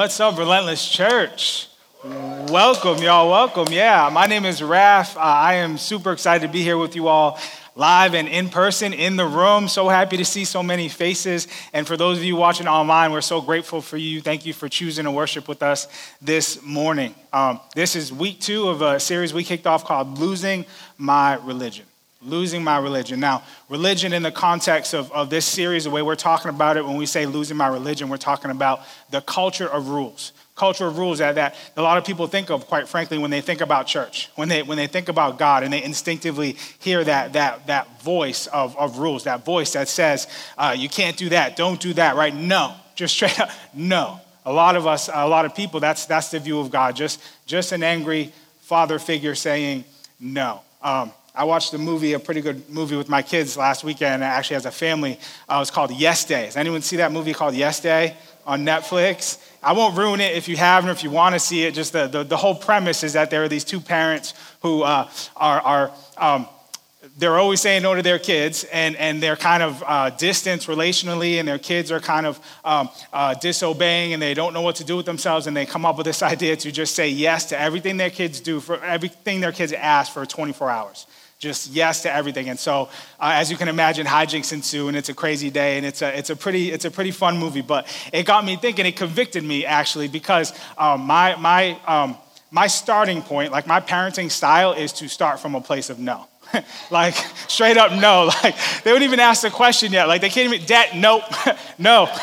What's up, Relentless Church? Welcome, y'all. Welcome. Yeah, my name is Raf. Uh, I am super excited to be here with you all live and in person in the room. So happy to see so many faces. And for those of you watching online, we're so grateful for you. Thank you for choosing to worship with us this morning. Um, this is week two of a series we kicked off called Losing My Religion losing my religion. Now, religion in the context of, of this series, the way we're talking about it, when we say losing my religion, we're talking about the culture of rules. Culture of rules that, that a lot of people think of, quite frankly, when they think about church, when they, when they think about God, and they instinctively hear that, that, that voice of, of rules, that voice that says, uh, you can't do that, don't do that, right? No, just straight up, no. A lot of us, a lot of people, that's, that's the view of God, just, just an angry father figure saying no. Um, I watched a movie, a pretty good movie with my kids last weekend, actually as a family. Uh, it was called Yes Day. Does anyone see that movie called Yes Day on Netflix? I won't ruin it if you haven't or if you want to see it. Just the, the, the whole premise is that there are these two parents who uh, are, are um, they're always saying no to their kids and, and they're kind of uh, distanced relationally and their kids are kind of um, uh, disobeying and they don't know what to do with themselves and they come up with this idea to just say yes to everything their kids do for everything their kids ask for 24 hours just yes to everything. And so, uh, as you can imagine, hijinks ensue, and it's a crazy day, and it's a, it's a, pretty, it's a pretty fun movie. But it got me thinking, it convicted me actually, because um, my, my, um, my starting point, like my parenting style, is to start from a place of no. like straight up no. Like they wouldn't even ask the question yet. Like they can't even, dad, nope, no.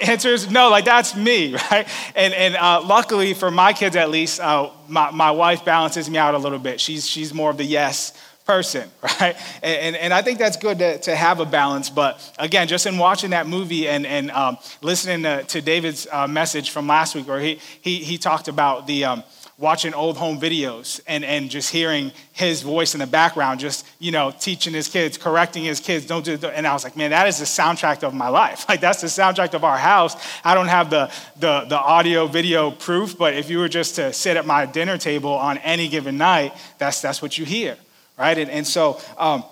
Answers no. Like that's me, right? And and uh, luckily for my kids at least, uh, my my wife balances me out a little bit. She's she's more of the yes person, right? And, and, I think that's good to, to have a balance. But again, just in watching that movie and, and um, listening to, to David's uh, message from last week, where he, he, he talked about the um, watching old home videos and, and just hearing his voice in the background, just, you know, teaching his kids, correcting his kids, don't do. And I was like, man, that is the soundtrack of my life. Like, that's the soundtrack of our house. I don't have the, the, the audio, video proof, but if you were just to sit at my dinner table on any given night, that's, that's what you hear right? And, and so um,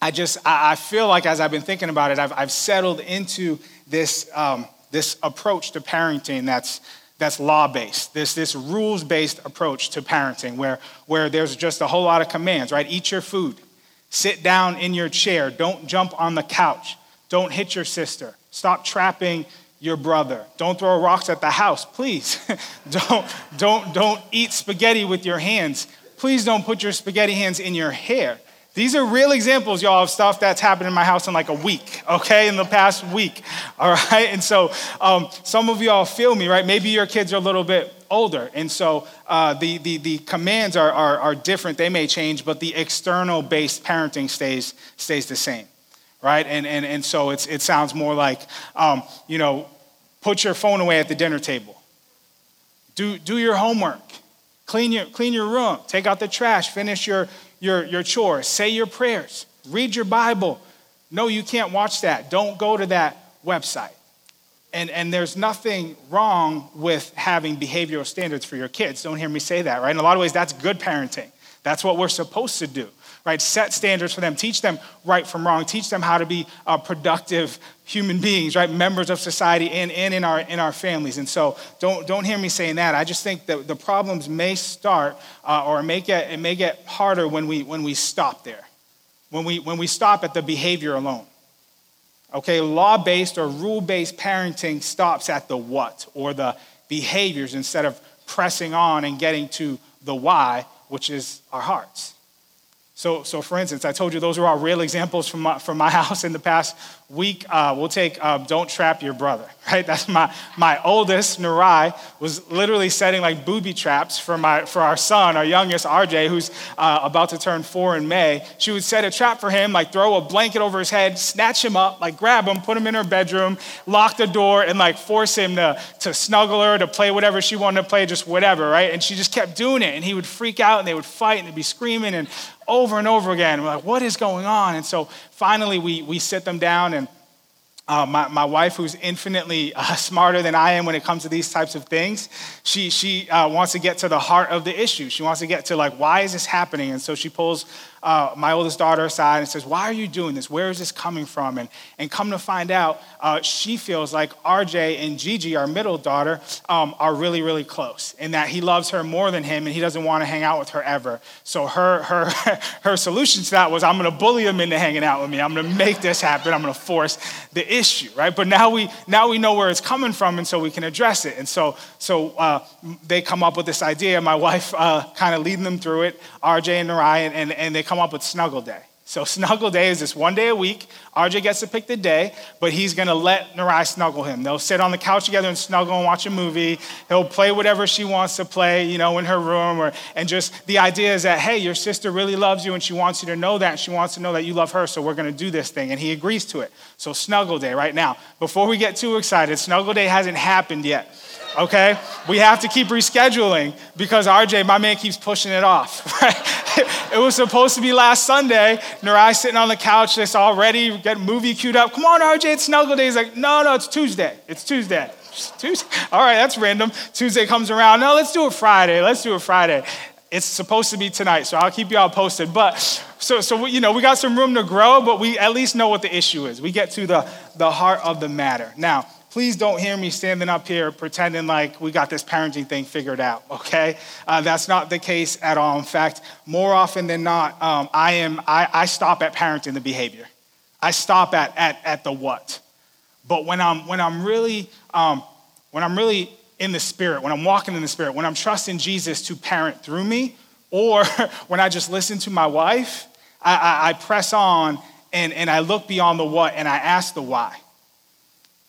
I just, I, I, feel like as I've been thinking about it, I've, I've settled into this, um, this approach to parenting that's, that's law-based, this, this rules-based approach to parenting where, where there's just a whole lot of commands, right? Eat your food, sit down in your chair, don't jump on the couch, don't hit your sister, stop trapping your brother. Don't throw rocks at the house, please. don't, don't, don't eat spaghetti with your hands please don't put your spaghetti hands in your hair. These are real examples, y'all, of stuff that's happened in my house in like a week, okay, in the past week, all right? And so um, some of y'all feel me, right? Maybe your kids are a little bit older, and so uh, the, the, the commands are, are, are different. They may change, but the external based parenting stays, stays the same, right? And, and, and so it's, it sounds more like, um, you know, put your phone away at the dinner table, do, do your homework Clean your, clean your room, take out the trash, finish your, your, your chores, say your prayers, read your Bible. No, you can't watch that. Don't go to that website. And, and there's nothing wrong with having behavioral standards for your kids. Don't hear me say that, right? In a lot of ways, that's good parenting. That's what we're supposed to do right? Set standards for them, teach them right from wrong, teach them how to be uh, productive human beings, right? Members of society and, and in, our, in our families. And so don't, don't hear me saying that. I just think that the problems may start uh, or may, get, it may get harder when we, when we stop there, when we, when we stop at the behavior alone. Okay, law based or rule based parenting stops at the what or the behaviors instead of pressing on and getting to the why, which is our hearts. So, so for instance, I told you those are all real examples from my, from my house in the past week. Uh, we'll take uh, Don't Trap Your Brother, right? That's my, my oldest, Narai, was literally setting like booby traps for, my, for our son, our youngest, RJ, who's uh, about to turn four in May. She would set a trap for him, like throw a blanket over his head, snatch him up, like grab him, put him in her bedroom, lock the door, and like force him to, to snuggle her, to play whatever she wanted to play, just whatever, right? And she just kept doing it. And he would freak out and they would fight and they'd be screaming and over and over again. We're like, what is going on? And so finally, we, we sit them down and uh, my, my wife, who's infinitely uh, smarter than I am when it comes to these types of things, she, she uh, wants to get to the heart of the issue. She wants to get to, like, why is this happening? And so she pulls uh, my oldest daughter aside and says, Why are you doing this? Where is this coming from? And, and come to find out, uh, she feels like RJ and Gigi, our middle daughter, um, are really, really close in that he loves her more than him and he doesn't want to hang out with her ever. So her, her, her solution to that was, I'm going to bully him into hanging out with me. I'm going to make this happen. I'm going to force the issue, right? But now we, now we know where it's coming from and so we can address it. And so, so uh, they come up with this idea. My wife uh, kind of leading them through it, RJ and Narayan, and, and they come up with Snuggle Day. So Snuggle Day is this one day a week. RJ gets to pick the day, but he's gonna let Narai snuggle him. They'll sit on the couch together and snuggle and watch a movie. He'll play whatever she wants to play, you know, in her room. Or, and just the idea is that, hey, your sister really loves you and she wants you to know that. And she wants to know that you love her, so we're gonna do this thing. And he agrees to it. So Snuggle Day right now. Before we get too excited, Snuggle Day hasn't happened yet okay? We have to keep rescheduling because RJ, my man, keeps pushing it off. right? it was supposed to be last Sunday. Narai sitting on the couch, it's already getting movie queued up. Come on, RJ, it's snuggle day. He's like, no, no, it's Tuesday. It's Tuesday. Tuesday. All right, that's random. Tuesday comes around. No, let's do it Friday. Let's do it Friday. It's supposed to be tonight, so I'll keep you all posted. But so, so you know, we got some room to grow, but we at least know what the issue is. We get to the, the heart of the matter. Now, please don't hear me standing up here pretending like we got this parenting thing figured out, okay? Uh, that's not the case at all. In fact, more often than not, um, I, am, I, I stop at parenting the behavior. I stop at, at, at the what. But when I'm, when I'm really, um, when I'm really in the spirit, when I'm walking in the spirit, when I'm trusting Jesus to parent through me, or when I just listen to my wife, I, I, I press on and, and I look beyond the what and I ask the why.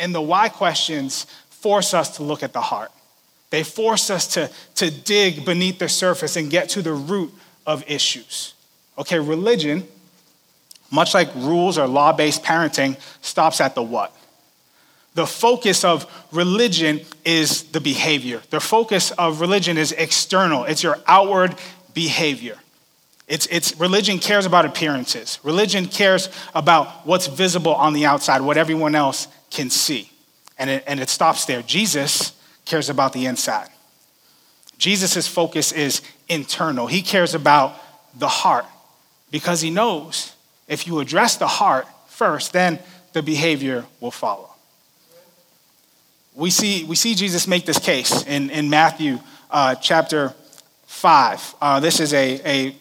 And the why questions force us to look at the heart. They force us to, to dig beneath the surface and get to the root of issues. Okay, religion, much like rules or law based parenting, stops at the what. The focus of religion is the behavior. The focus of religion is external, it's your outward behavior. It's, it's religion cares about appearances. Religion cares about what's visible on the outside, what everyone else can see. And it, and it stops there. Jesus cares about the inside. Jesus' focus is internal. He cares about the heart because he knows if you address the heart first, then the behavior will follow. We see, we see Jesus make this case in, in Matthew uh, chapter 5. Uh, this is a, a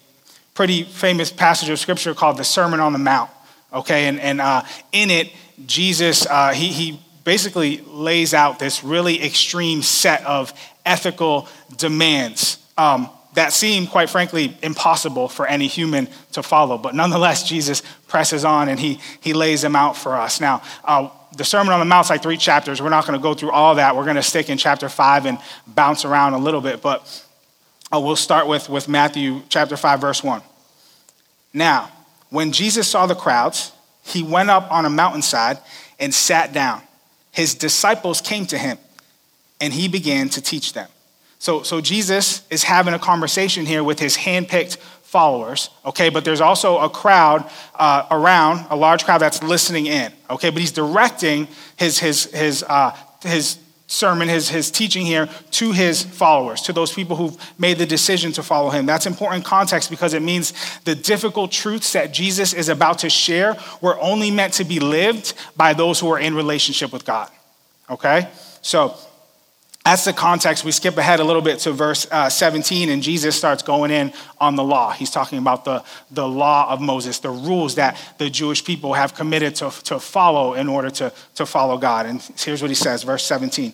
pretty famous passage of scripture called the Sermon on the Mount. Okay, and, and uh, in it, Jesus, uh, he, he basically lays out this really extreme set of ethical demands um, that seem, quite frankly, impossible for any human to follow. But nonetheless, Jesus presses on and he, he lays them out for us. Now, uh, the Sermon on the Mount's like three chapters. We're not going to go through all that. We're going to stick in chapter five and bounce around a little bit. But uh, we'll start with, with Matthew chapter 5, verse 1. Now, when Jesus saw the crowds, he went up on a mountainside and sat down. His disciples came to him, and he began to teach them. So, so Jesus is having a conversation here with his handpicked followers, okay? But there's also a crowd uh, around, a large crowd that's listening in, okay? But he's directing his, his, his, uh, his sermon, his, his teaching here to his followers, to those people who've made the decision to follow him. That's important context because it means the difficult truths that Jesus is about to share were only meant to be lived by those who are in relationship with God. Okay? So that's the context. We skip ahead a little bit to verse uh, 17, and Jesus starts going in on the law. He's talking about the, the law of Moses, the rules that the Jewish people have committed to, to follow in order to, to follow God. And here's what he says, verse 17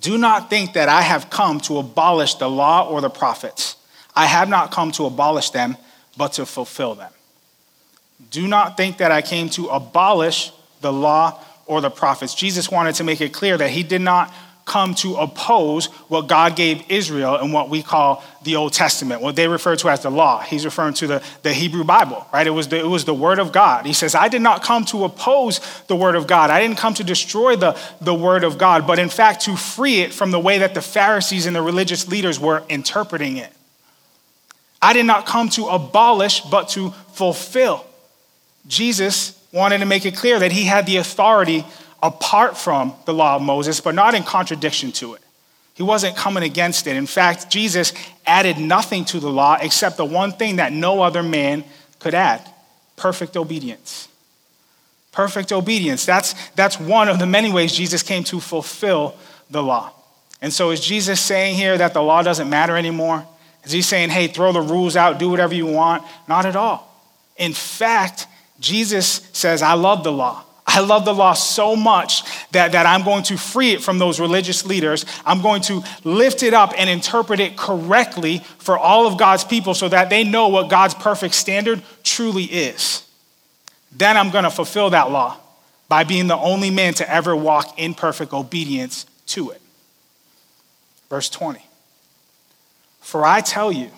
Do not think that I have come to abolish the law or the prophets. I have not come to abolish them, but to fulfill them. Do not think that I came to abolish the law or the prophets. Jesus wanted to make it clear that he did not come to oppose what God gave Israel in what we call the Old Testament, what they refer to as the law. He's referring to the, the Hebrew Bible, right? It was the, it was the Word of God. He says, I did not come to oppose the Word of God. I didn't come to destroy the, the Word of God, but in fact to free it from the way that the Pharisees and the religious leaders were interpreting it. I did not come to abolish, but to fulfill. Jesus wanted to make it clear that he had the authority apart from the law of Moses, but not in contradiction to it. He wasn't coming against it. In fact, Jesus added nothing to the law except the one thing that no other man could add perfect obedience. Perfect obedience. That's, that's one of the many ways Jesus came to fulfill the law. And so, is Jesus saying here that the law doesn't matter anymore? Is he saying, hey, throw the rules out, do whatever you want? Not at all. In fact, Jesus says, I love the law. I love the law so much that, that I'm going to free it from those religious leaders. I'm going to lift it up and interpret it correctly for all of God's people so that they know what God's perfect standard truly is. Then I'm going to fulfill that law by being the only man to ever walk in perfect obedience to it. Verse 20 For I tell you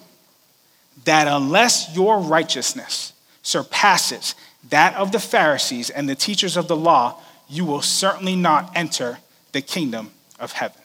that unless your righteousness surpasses that of the Pharisees and the teachers of the law, you will certainly not enter the kingdom of heaven.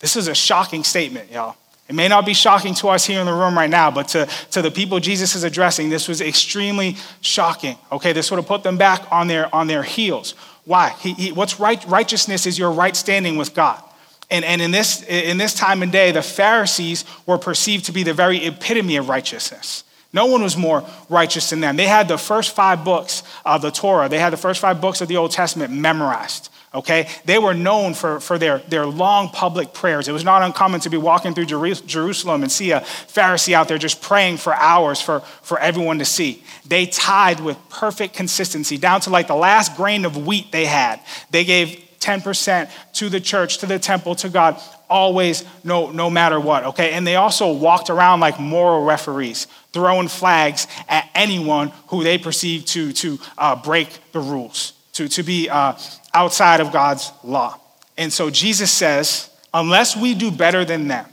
This is a shocking statement, y'all. It may not be shocking to us here in the room right now, but to, to the people Jesus is addressing, this was extremely shocking. Okay, this would have put them back on their, on their heels. Why? He, he, what's right, righteousness is your right standing with God. And, and in, this, in this time and day, the Pharisees were perceived to be the very epitome of righteousness. No one was more righteous than them. They had the first five books of the Torah, they had the first five books of the Old Testament memorized. Okay? They were known for, for their, their long public prayers. It was not uncommon to be walking through Jerusalem and see a Pharisee out there just praying for hours for, for everyone to see. They tithed with perfect consistency, down to like the last grain of wheat they had. They gave 10% to the church, to the temple, to God, always, no, no matter what, okay? And they also walked around like moral referees, throwing flags at anyone who they perceive to, to uh, break the rules, to, to be uh, outside of God's law. And so Jesus says, unless we do better than them,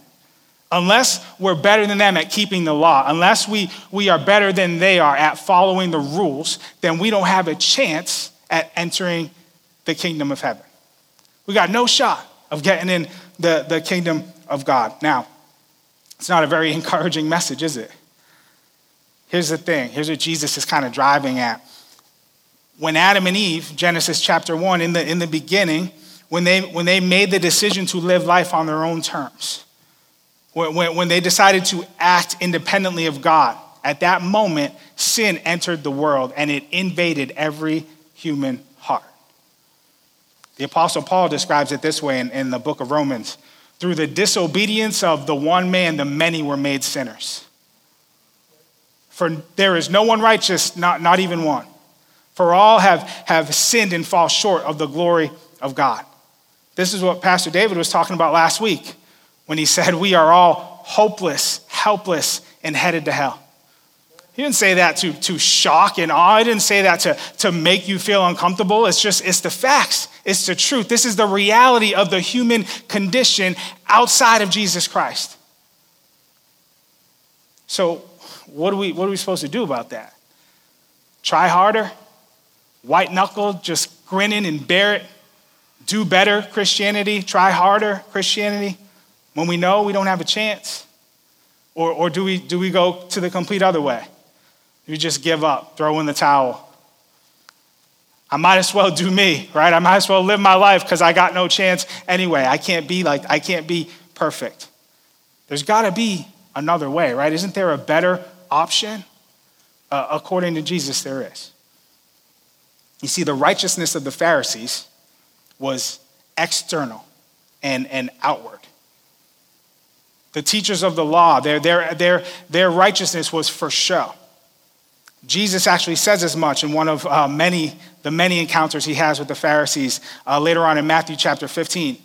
unless we're better than them at keeping the law, unless we, we are better than they are at following the rules, then we don't have a chance at entering the kingdom of heaven. We got no shot of getting in the, the kingdom of God. Now, it's not a very encouraging message, is it? Here's the thing here's what Jesus is kind of driving at. When Adam and Eve, Genesis chapter 1, in the, in the beginning, when they, when they made the decision to live life on their own terms, when, when, they decided to act independently of God, at that moment, sin entered the world and it invaded every human heart. the Apostle Paul describes it this way in, in the book of Romans through the disobedience of the one man, the many were made sinners. For there is no one righteous, not, not even one. For all have, have sinned and fall short of the glory of God. This is what Pastor David was talking about last week when he said, We are all hopeless, helpless, and headed to hell. He didn't say that to, to shock and awe. He didn't say that to, to make you feel uncomfortable. It's just, it's the facts. It's the truth. This is the reality of the human condition outside of Jesus Christ. So, what are we, what are we supposed to do about that? Try harder? White knuckle, just grinning and bear it? Do better Christianity? Try harder Christianity? When we know we don't have a chance? Or, or do, we, do we go to the complete other way? Do we just give up, throw in the towel? I might as well do me, right? I might as well live my life because I got no chance anyway. I can't be like, I can't be perfect. There's got to be another way, right? Isn't there a better option? Uh, according to Jesus, there is. You see, the righteousness of the Pharisees was external and, and outward. The teachers of the law, their, their, their, their righteousness was for show. Jesus actually says as much in one of uh, many, the many encounters he has with the Pharisees uh, later on in Matthew chapter 15.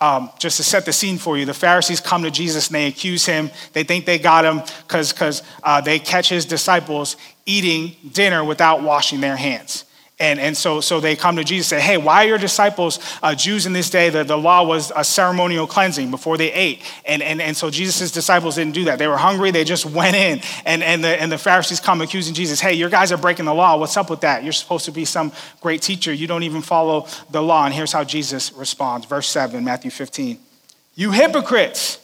Um, just to set the scene for you, the Pharisees come to Jesus and they accuse him. They think they got him because uh, they catch his disciples eating dinner without washing their hands. And, and so, so they come to Jesus and say, Hey, why are your disciples uh, Jews in this day? The, the law was a ceremonial cleansing before they ate. And, and, and so Jesus' disciples didn't do that. They were hungry, they just went in. And, and, the, and the Pharisees come accusing Jesus, Hey, your guys are breaking the law. What's up with that? You're supposed to be some great teacher. You don't even follow the law. And here's how Jesus responds. Verse 7, Matthew 15. You hypocrites!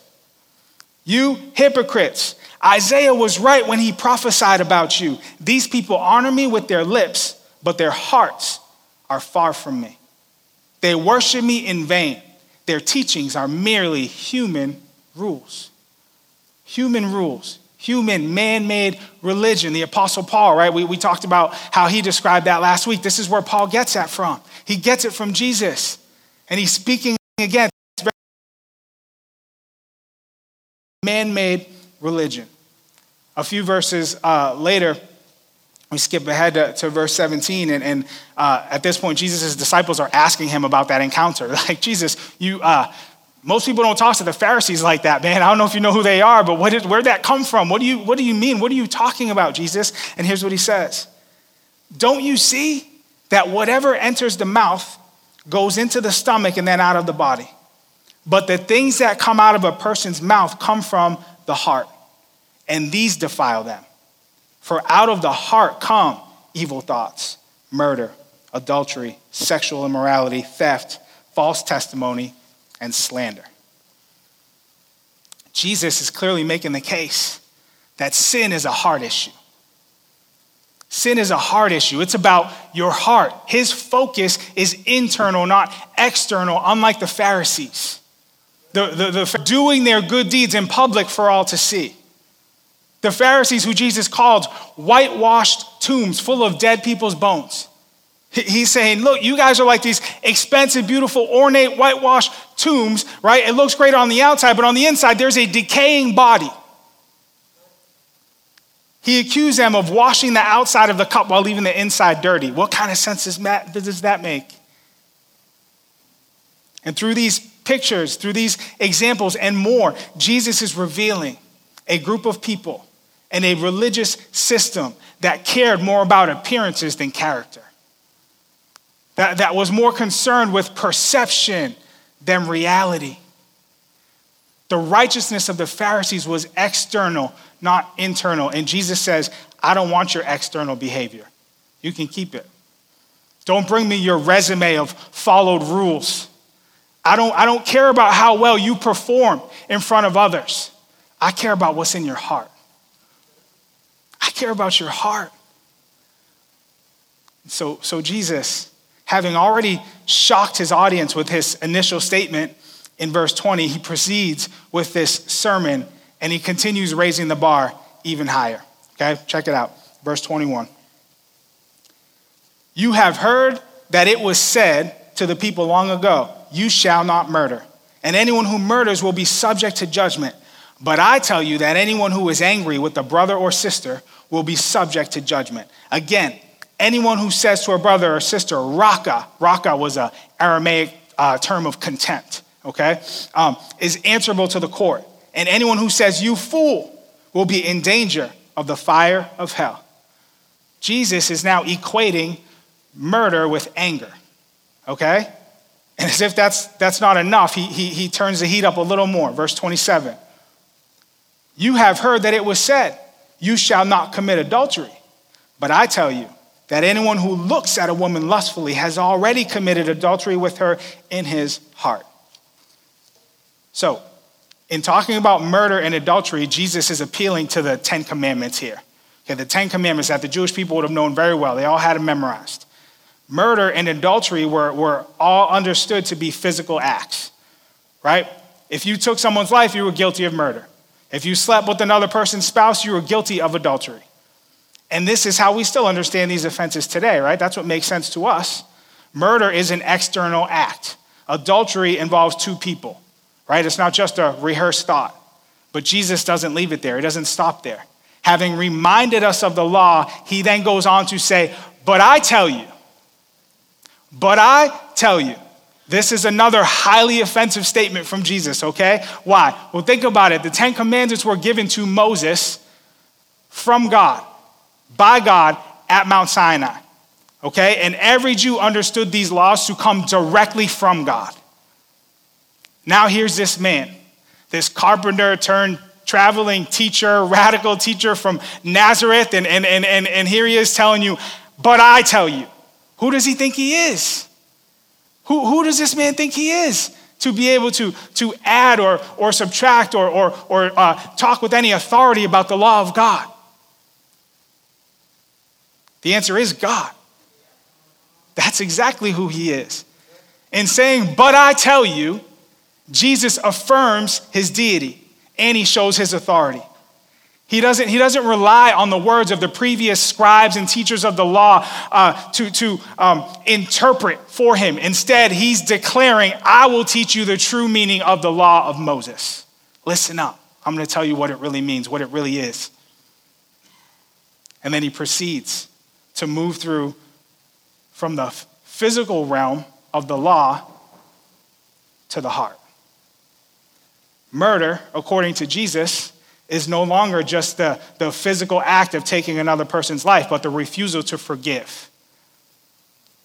You hypocrites! Isaiah was right when he prophesied about you. These people honor me with their lips but their hearts are far from me. They worship me in vain. Their teachings are merely human rules. Human rules, human, man made religion. The Apostle Paul, right? We, we talked about how he described that last week. This is where Paul gets that from. He gets it from Jesus. And he's speaking again man made religion. A few verses uh, later, we skip ahead to, to verse 17, and, and uh, at this point, Jesus' disciples are asking him about that encounter. Like, Jesus, you, uh, most people don't talk to the Pharisees like that, man. I don't know if you know who they are, but what did, where'd that come from? What do, you, what do you mean? What are you talking about, Jesus? And here's what he says Don't you see that whatever enters the mouth goes into the stomach and then out of the body? But the things that come out of a person's mouth come from the heart, and these defile them. For out of the heart come evil thoughts, murder, adultery, sexual immorality, theft, false testimony, and slander. Jesus is clearly making the case that sin is a heart issue. Sin is a heart issue. It's about your heart. His focus is internal, not external, unlike the Pharisees. The, the, the doing their good deeds in public for all to see. The Pharisees, who Jesus called whitewashed tombs full of dead people's bones. He's saying, look, you guys are like these expensive, beautiful, ornate, whitewashed tombs, right? It looks great on the outside, but on the inside, there's a decaying body. He accused them of washing the outside of the cup while leaving the inside dirty. What kind of sense does that make? And through these pictures, through these examples and more, Jesus is revealing a group of people and a religious system that cared more about appearances than character, that, that was more concerned with perception than reality. The righteousness of the Pharisees was external, not internal. And Jesus says, I don't want your external behavior. You can keep it. Don't bring me your resume of followed rules. I don't, I don't care about how well you perform in front of others. I care about what's in your heart. I care about your heart. So, so Jesus, having already shocked his audience with his initial statement in verse 20, he proceeds with this sermon and he continues raising the bar even higher. Okay, check it out. Verse 21. You have heard that it was said to the people long ago, You shall not murder, and anyone who murders will be subject to judgment. But I tell you that anyone who is angry with a brother or sister will be subject to judgment. Again, anyone who says to a brother or sister, Raka, Raka was an Aramaic uh, term of contempt, okay, um, is answerable to the court. And anyone who says, You fool, will be in danger of the fire of hell. Jesus is now equating murder with anger, okay? And as if that's, that's not enough, he, he, he turns the heat up a little more. Verse 27. You have heard that it was said, You shall not commit adultery. But I tell you that anyone who looks at a woman lustfully has already committed adultery with her in his heart. So, in talking about murder and adultery, Jesus is appealing to the Ten Commandments here. Okay, the Ten Commandments that the Jewish people would have known very well, they all had them memorized. Murder and adultery were, were all understood to be physical acts, right? If you took someone's life, you were guilty of murder. If you slept with another person's spouse, you were guilty of adultery. And this is how we still understand these offenses today, right? That's what makes sense to us. Murder is an external act, adultery involves two people, right? It's not just a rehearsed thought. But Jesus doesn't leave it there, he doesn't stop there. Having reminded us of the law, he then goes on to say, But I tell you, but I tell you, this is another highly offensive statement from Jesus, okay? Why? Well, think about it. The Ten Commandments were given to Moses from God, by God at Mount Sinai, okay? And every Jew understood these laws to come directly from God. Now, here's this man, this carpenter turned traveling teacher, radical teacher from Nazareth, and, and, and, and, and here he is telling you, but I tell you. Who does he think he is? Who, who does this man think he is to be able to, to add or, or subtract or, or, or uh, talk with any authority about the law of God? The answer is God. That's exactly who he is. In saying, but I tell you, Jesus affirms his deity and he shows his authority. He doesn't, he doesn't rely on the words of the previous scribes and teachers of the law uh, to, to um, interpret for him. Instead, he's declaring, I will teach you the true meaning of the law of Moses. Listen up. I'm going to tell you what it really means, what it really is. And then he proceeds to move through from the physical realm of the law to the heart. Murder, according to Jesus, is no longer just the, the physical act of taking another person's life, but the refusal to forgive.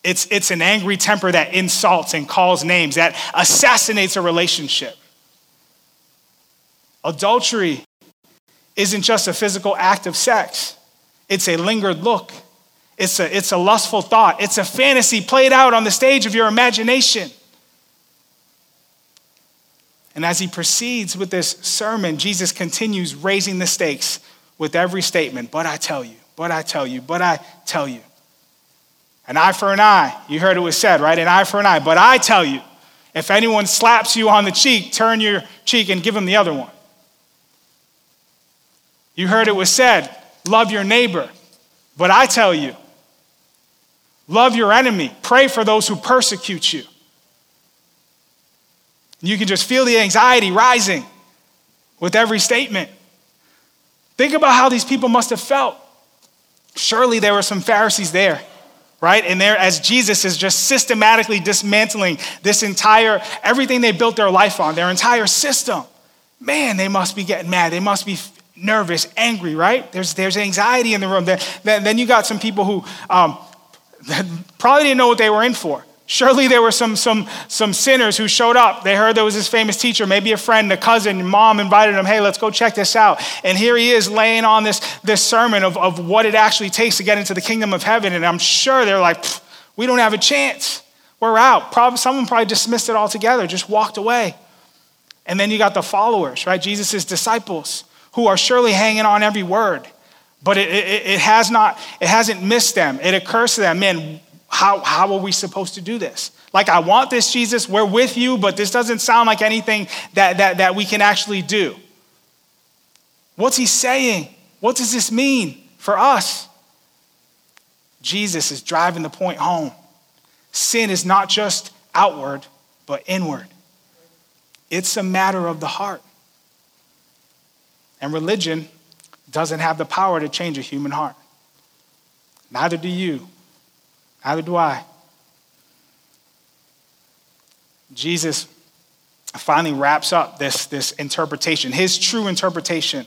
It's, it's an angry temper that insults and calls names, that assassinates a relationship. Adultery isn't just a physical act of sex, it's a lingered look, it's a, it's a lustful thought, it's a fantasy played out on the stage of your imagination. And as he proceeds with this sermon, Jesus continues raising the stakes with every statement. But I tell you, but I tell you, but I tell you. An eye for an eye. You heard it was said, right? An eye for an eye. But I tell you, if anyone slaps you on the cheek, turn your cheek and give him the other one. You heard it was said, love your neighbor. But I tell you, love your enemy. Pray for those who persecute you. You can just feel the anxiety rising with every statement. Think about how these people must have felt. Surely there were some Pharisees there, right? And there, as Jesus is just systematically dismantling this entire, everything they built their life on, their entire system. Man, they must be getting mad. They must be nervous, angry, right? There's, there's anxiety in the room. Then, then you got some people who um, probably didn't know what they were in for. Surely there were some, some, some sinners who showed up. They heard there was this famous teacher, maybe a friend, a cousin, mom invited him, hey, let's go check this out. And here he is laying on this, this sermon of, of what it actually takes to get into the kingdom of heaven. And I'm sure they're like, we don't have a chance. We're out. Probably, someone probably dismissed it altogether, just walked away. And then you got the followers, right? Jesus' disciples, who are surely hanging on every word. But it, it, it, has not, it hasn't missed them. It occurs to them, man, how, how are we supposed to do this? Like, I want this, Jesus. We're with you, but this doesn't sound like anything that, that, that we can actually do. What's he saying? What does this mean for us? Jesus is driving the point home. Sin is not just outward, but inward. It's a matter of the heart. And religion doesn't have the power to change a human heart. Neither do you. Neither do I. Jesus finally wraps up this, this interpretation, his true interpretation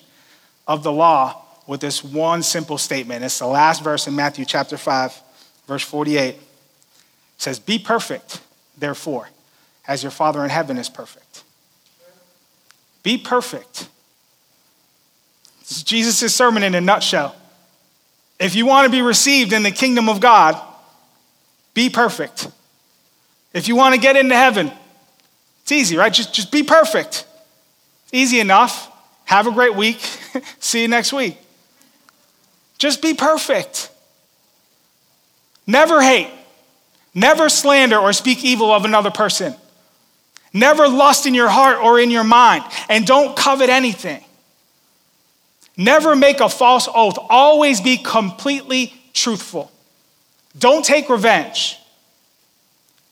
of the law, with this one simple statement. It's the last verse in Matthew chapter 5, verse 48. It says, Be perfect, therefore, as your Father in heaven is perfect. Be perfect. This is Jesus' sermon in a nutshell. If you want to be received in the kingdom of God, be perfect. If you want to get into heaven, it's easy, right? Just, just be perfect. Easy enough. Have a great week. See you next week. Just be perfect. Never hate. Never slander or speak evil of another person. Never lust in your heart or in your mind. And don't covet anything. Never make a false oath. Always be completely truthful. Don't take revenge,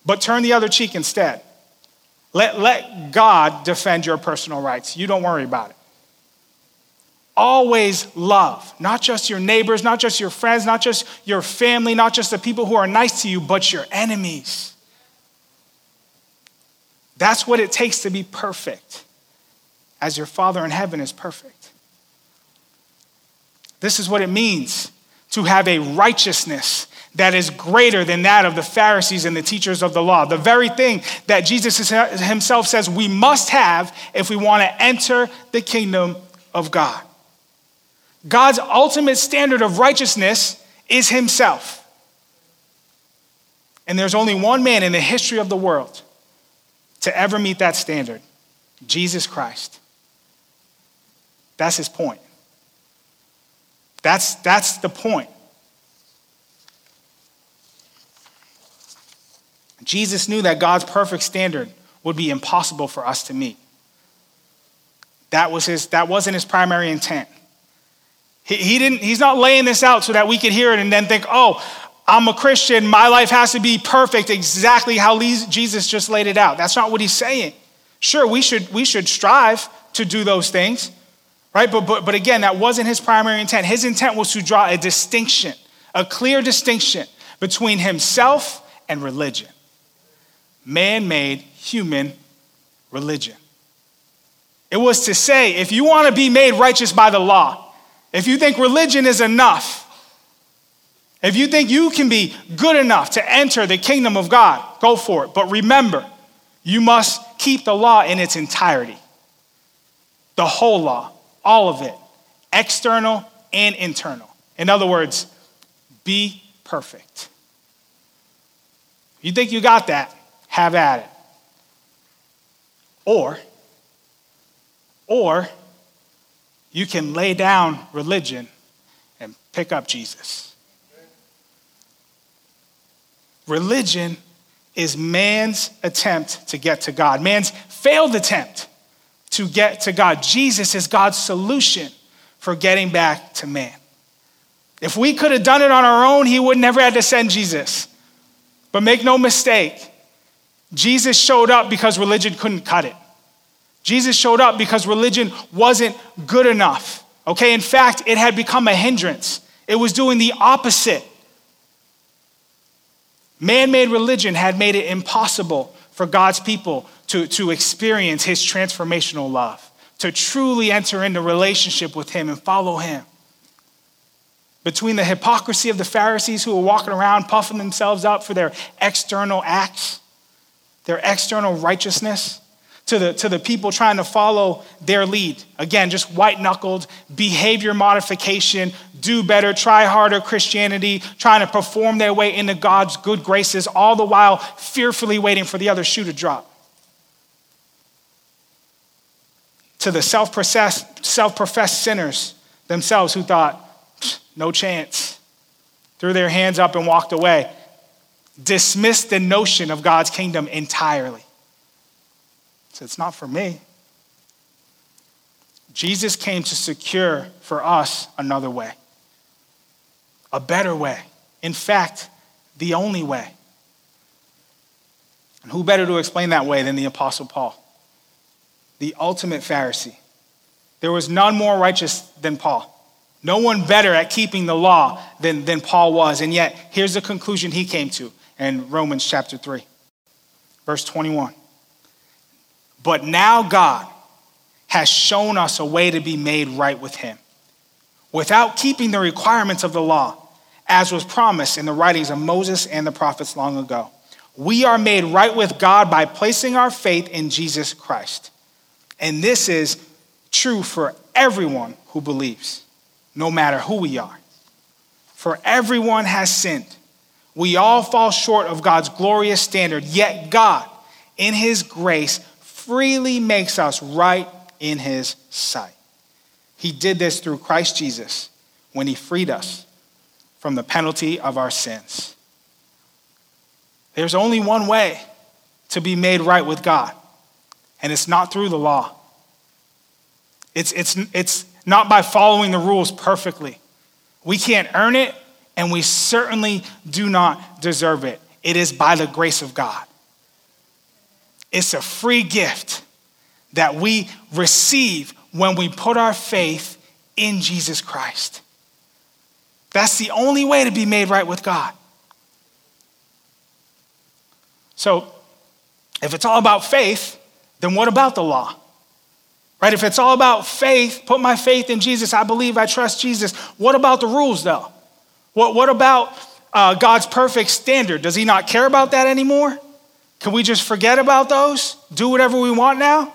but turn the other cheek instead. Let, let God defend your personal rights. You don't worry about it. Always love, not just your neighbors, not just your friends, not just your family, not just the people who are nice to you, but your enemies. That's what it takes to be perfect, as your Father in heaven is perfect. This is what it means to have a righteousness that is greater than that of the Pharisees and the teachers of the law. The very thing that Jesus himself says we must have if we want to enter the kingdom of God. God's ultimate standard of righteousness is himself. And there's only one man in the history of the world to ever meet that standard Jesus Christ. That's his point. That's, that's the point. Jesus knew that God's perfect standard would be impossible for us to meet. That, was his, that wasn't his primary intent. He, he didn't, he's not laying this out so that we could hear it and then think, oh, I'm a Christian. My life has to be perfect, exactly how Jesus just laid it out. That's not what he's saying. Sure, we should, we should strive to do those things, right? But, but, but again, that wasn't his primary intent. His intent was to draw a distinction, a clear distinction between himself and religion man made human religion. It was to say, if you want to be made righteous by the law, if you think religion is enough, if you think you can be good enough to enter the kingdom of God, go for it. But remember, you must keep the law in its entirety the whole law, all of it, external and internal. In other words, be perfect. You think you got that? Have at it. Or, or you can lay down religion and pick up Jesus. Religion is man's attempt to get to God, man's failed attempt to get to God. Jesus is God's solution for getting back to man. If we could have done it on our own, he would never have had to send Jesus. But make no mistake, Jesus showed up because religion couldn't cut it. Jesus showed up because religion wasn't good enough. Okay, in fact, it had become a hindrance. It was doing the opposite Man made religion had made it impossible for God's people to, to experience his transformational love, to truly enter into relationship with him and follow him. Between the hypocrisy of the Pharisees who were walking around puffing themselves up for their external acts, their external righteousness, to the, to the people trying to follow their lead. Again, just white knuckled behavior modification, do better, try harder Christianity, trying to perform their way into God's good graces, all the while fearfully waiting for the other shoe to drop. To the self professed sinners themselves who thought, no chance, threw their hands up and walked away, dismissed the notion of God's kingdom entirely. So it's not for me. Jesus came to secure for us another way, a better way. In fact, the only way. And who better to explain that way than the Apostle Paul, the ultimate Pharisee? There was none more righteous than Paul. No one better at keeping the law than, than Paul was. And yet, here's the conclusion he came to in Romans chapter 3, verse 21. But now God has shown us a way to be made right with Him without keeping the requirements of the law, as was promised in the writings of Moses and the prophets long ago. We are made right with God by placing our faith in Jesus Christ. And this is true for everyone who believes, no matter who we are. For everyone has sinned. We all fall short of God's glorious standard, yet God, in His grace, freely makes us right in his sight. He did this through Christ Jesus when he freed us from the penalty of our sins. There's only one way to be made right with God, and it's not through the law. It's, it's, it's not by following the rules perfectly. We can't earn it, and we certainly do not deserve it. It is by the grace of God. It's a free gift that we receive when we put our faith in Jesus Christ. That's the only way to be made right with God. So, if it's all about faith, then what about the law? Right? If it's all about faith, put my faith in Jesus, I believe, I trust Jesus. What about the rules, though? What, what about uh, God's perfect standard? Does he not care about that anymore? Can we just forget about those? Do whatever we want now?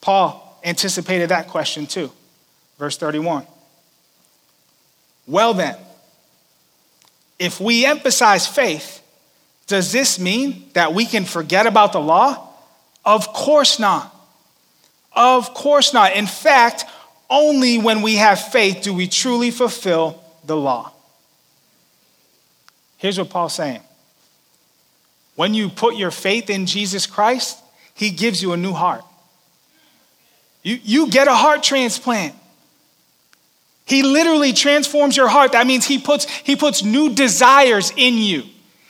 Paul anticipated that question too. Verse 31. Well, then, if we emphasize faith, does this mean that we can forget about the law? Of course not. Of course not. In fact, only when we have faith do we truly fulfill the law. Here's what Paul's saying When you put your faith in Jesus Christ, He gives you a new heart. You, you get a heart transplant. He literally transforms your heart. That means he puts, he puts new desires in you.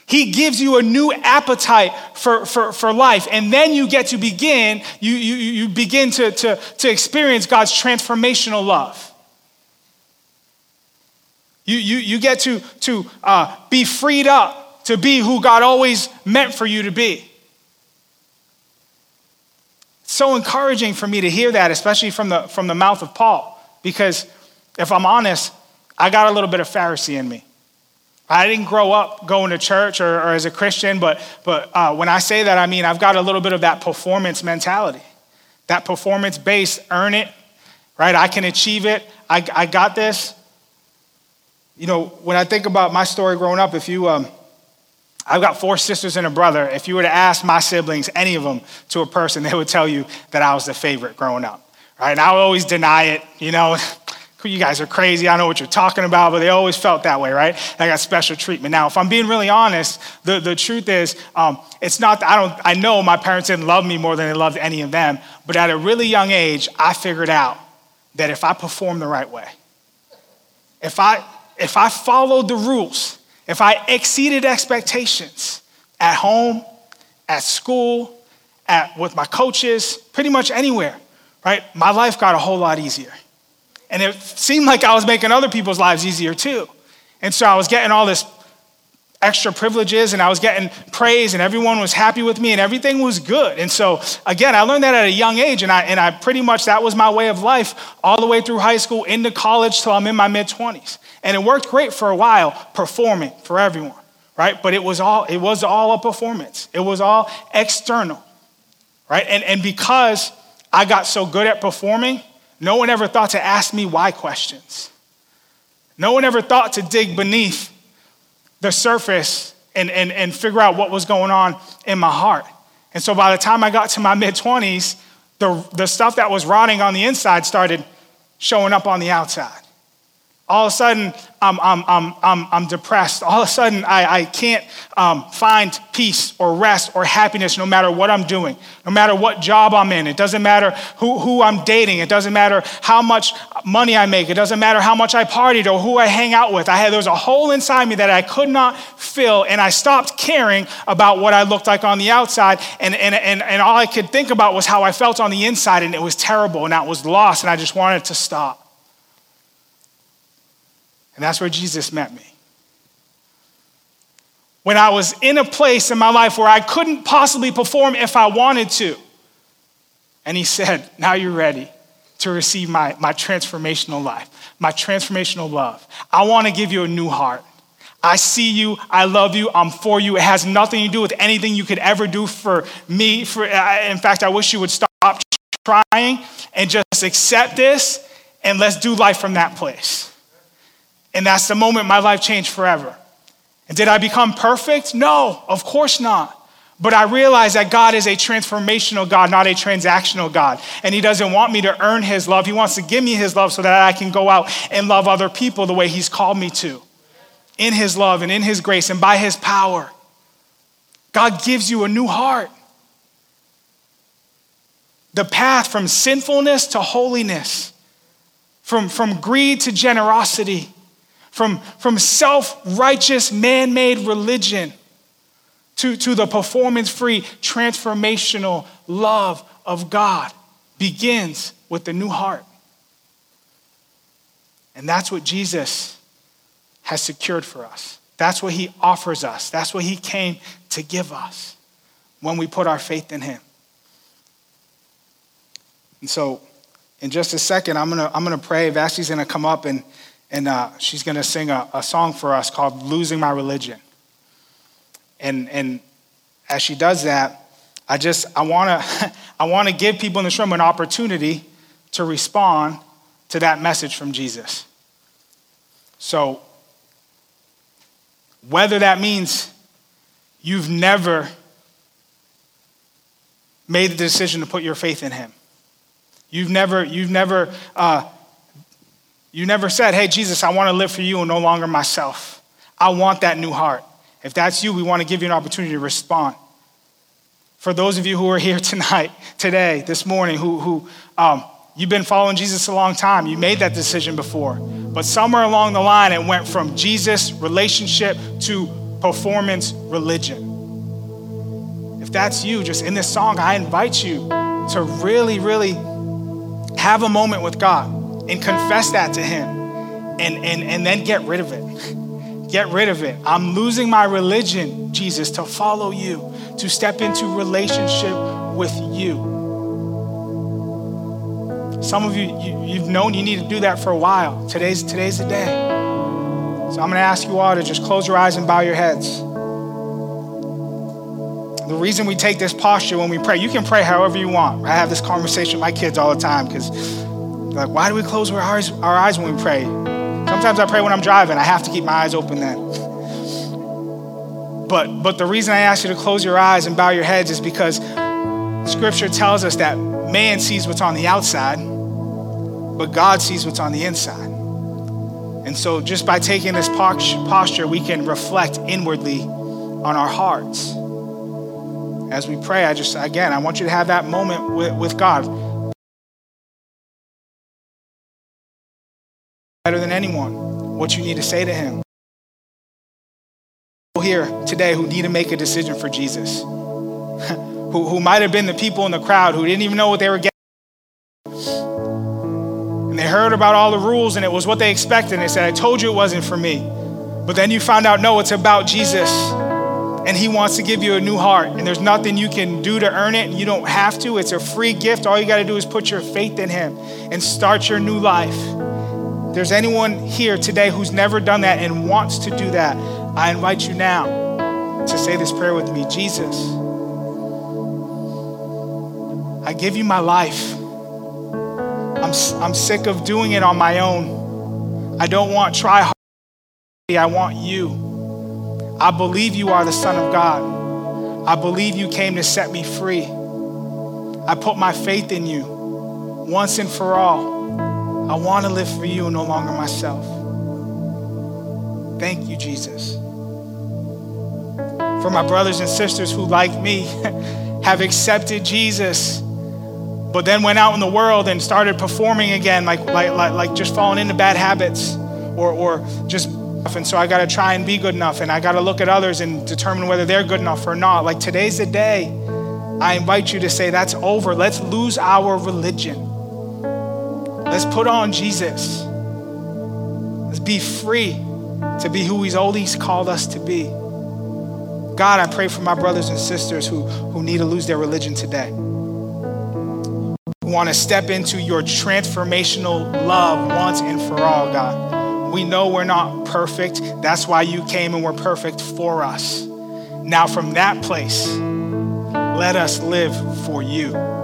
He gives you a new appetite for, for, for life. And then you get to begin, you, you, you begin to, to, to experience God's transformational love. You, you, you get to, to uh, be freed up to be who God always meant for you to be. It's so encouraging for me to hear that, especially from the, from the mouth of Paul, because if I'm honest, I got a little bit of Pharisee in me. I didn't grow up going to church or, or as a Christian, but, but uh, when I say that, I mean I've got a little bit of that performance mentality, that performance based, earn it, right? I can achieve it. I, I got this. You know, when I think about my story growing up, if you, um, I've got four sisters and a brother. If you were to ask my siblings, any of them, to a person, they would tell you that I was the favorite growing up, right? And I would always deny it, you know. you guys are crazy. I know what you're talking about, but they always felt that way, right? I got special treatment. Now, if I'm being really honest, the, the truth is, um, it's not, that I don't, I know my parents didn't love me more than they loved any of them, but at a really young age, I figured out that if I performed the right way, if I, if I followed the rules, if I exceeded expectations at home, at school, at, with my coaches, pretty much anywhere, right? My life got a whole lot easier. And it seemed like I was making other people's lives easier too. And so I was getting all this extra privileges and I was getting praise and everyone was happy with me and everything was good. And so again, I learned that at a young age and I, and I pretty much, that was my way of life all the way through high school, into college till I'm in my mid 20s. And it worked great for a while, performing for everyone, right? But it was all, it was all a performance. It was all external, right? And, and because I got so good at performing, no one ever thought to ask me why questions. No one ever thought to dig beneath the surface and, and, and figure out what was going on in my heart. And so by the time I got to my mid 20s, the, the stuff that was rotting on the inside started showing up on the outside. All of a sudden, I'm, I'm, I'm, I'm, I'm depressed. All of a sudden, I, I can't um, find peace or rest or happiness no matter what I'm doing, no matter what job I'm in. It doesn't matter who, who I'm dating. It doesn't matter how much money I make. It doesn't matter how much I partied or who I hang out with. I had, there was a hole inside me that I could not fill, and I stopped caring about what I looked like on the outside. And, and, and, and all I could think about was how I felt on the inside, and it was terrible, and I was lost, and I just wanted to stop. And that's where Jesus met me. When I was in a place in my life where I couldn't possibly perform if I wanted to. And he said, Now you're ready to receive my, my transformational life, my transformational love. I want to give you a new heart. I see you. I love you. I'm for you. It has nothing to do with anything you could ever do for me. For, uh, in fact, I wish you would stop trying and just accept this and let's do life from that place. And that's the moment my life changed forever. And did I become perfect? No, of course not. But I realized that God is a transformational God, not a transactional God. And He doesn't want me to earn His love. He wants to give me His love so that I can go out and love other people the way He's called me to. In His love and in His grace and by His power. God gives you a new heart. The path from sinfulness to holiness, from, from greed to generosity, from, from self righteous, man made religion to, to the performance free, transformational love of God begins with the new heart. And that's what Jesus has secured for us. That's what he offers us. That's what he came to give us when we put our faith in him. And so, in just a second, I'm going to I'm going to pray. Vashti's going to come up and and uh, she's going to sing a, a, song for us called Losing My Religion. And, and as she does that, I just, I want to I wanna give people in this room an opportunity to respond to that message from Jesus. So, whether that means you've never made the decision to put your faith in him, you've never, you've never uh, you never said, Hey, Jesus, I want to live for you and no longer myself. I want that new heart. If that's you, we want to give you an opportunity to respond. For those of you who are here tonight, today, this morning, who, who um, you've been following Jesus a long time, you made that decision before, but somewhere along the line, it went from Jesus relationship to performance religion. If that's you, just in this song, I invite you to really, really have a moment with God and confess that to Him and, and, and then get rid of it. Get rid of it. I'm losing my religion, Jesus, to follow you, to step into relationship with you. Some of you, you have known you need to do that for a while. Today's, today's the day. So I'm going to ask you all to just close your eyes and bow your heads. The reason we take this posture when we pray, you can pray however you want. I have this conversation with my kids all the time because, like, why do we close our eyes, our eyes when we pray? Sometimes I pray when I'm driving. I have to keep my eyes open then. But, but the reason I ask you to close your eyes and bow your heads is because scripture tells us that man sees what's on the outside, but God sees what's on the inside. And so, just by taking this posture, we can reflect inwardly on our hearts. As we pray, I just, again, I want you to have that moment with, with God. What you need to say to him. People Here today who need to make a decision for Jesus, who, who might have been the people in the crowd who didn't even know what they were getting. And they heard about all the rules and it was what they expected. And they said, I told you it wasn't for me. But then you found out, no, it's about Jesus. And he wants to give you a new heart. And there's nothing you can do to earn it. You don't have to. It's a free gift. All you got to do is put your faith in him and start your new life there's anyone here today who's never done that and wants to do that, I invite you now to say this prayer with me Jesus, I give you my life. I'm, I'm sick of doing it on my own. I don't want try hard. I want you. I believe you are the Son of God. I believe you came to set me free. I put my faith in you once and for all. I want to live for you, no longer myself. Thank you, Jesus. For my brothers and sisters who, like me, have accepted Jesus, but then went out in the world and started performing again, like, like, like, like just falling into bad habits or, or just and so I got to try and be good enough, and I got to look at others and determine whether they're good enough or not. Like today's the day. I invite you to say, That's over. Let's lose our religion. Let's put on Jesus. Let's be free to be who He's always called us to be. God, I pray for my brothers and sisters who, who need to lose their religion today. Who want to step into your transformational love once and for all, God. We know we're not perfect. That's why you came and were perfect for us. Now, from that place, let us live for you.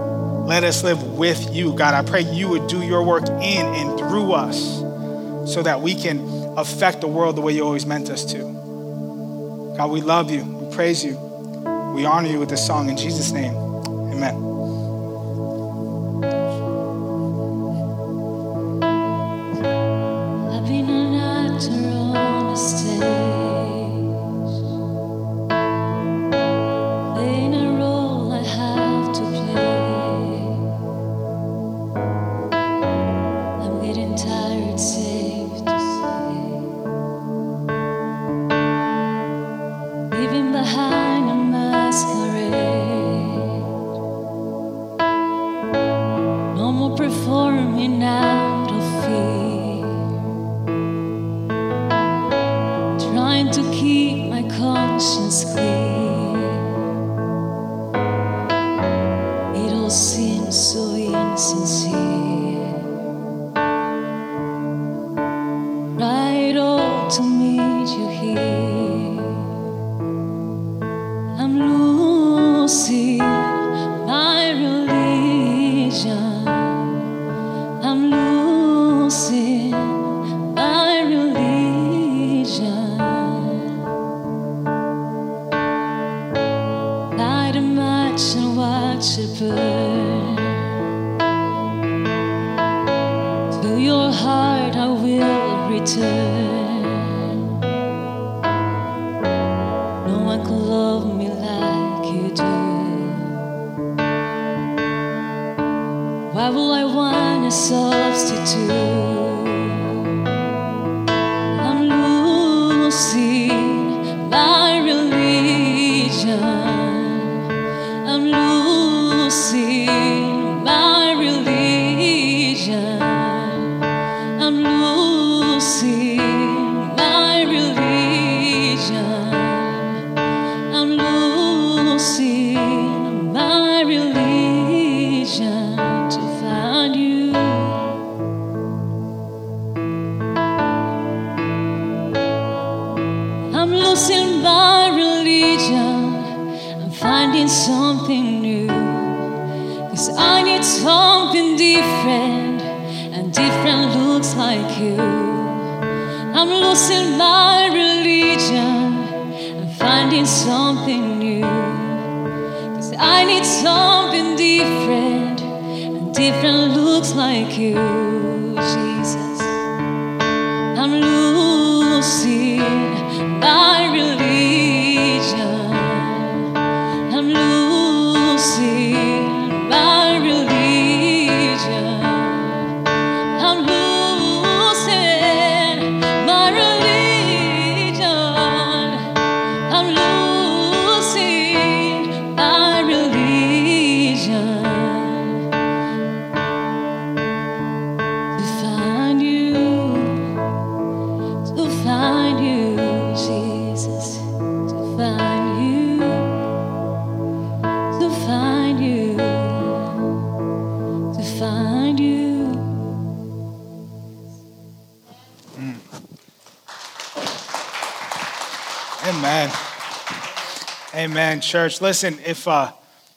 Let us live with you, God. I pray you would do your work in and through us so that we can affect the world the way you always meant us to. God, we love you. We praise you. We honor you with this song in Jesus' name. Amen. Church. Listen, if uh,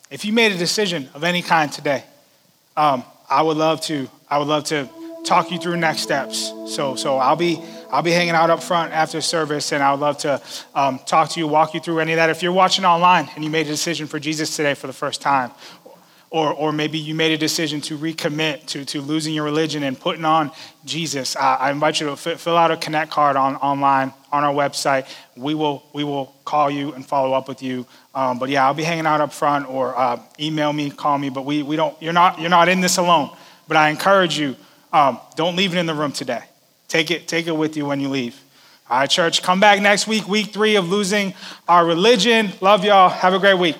if you made a decision of any kind today, um, I would love to. I would love to talk you through next steps. So so I'll be I'll be hanging out up front after service, and I would love to um, talk to you, walk you through any of that. If you're watching online and you made a decision for Jesus today for the first time, or, or maybe you made a decision to recommit to, to losing your religion and putting on Jesus, I, I invite you to fi- fill out a connect card on, online on our website. We will, we will call you and follow up with you. Um, but yeah, I'll be hanging out up front or uh, email me, call me. But we, we don't, you're, not, you're not in this alone. But I encourage you, um, don't leave it in the room today. Take it, take it with you when you leave. All right, church, come back next week, week three of losing our religion. Love y'all. Have a great week.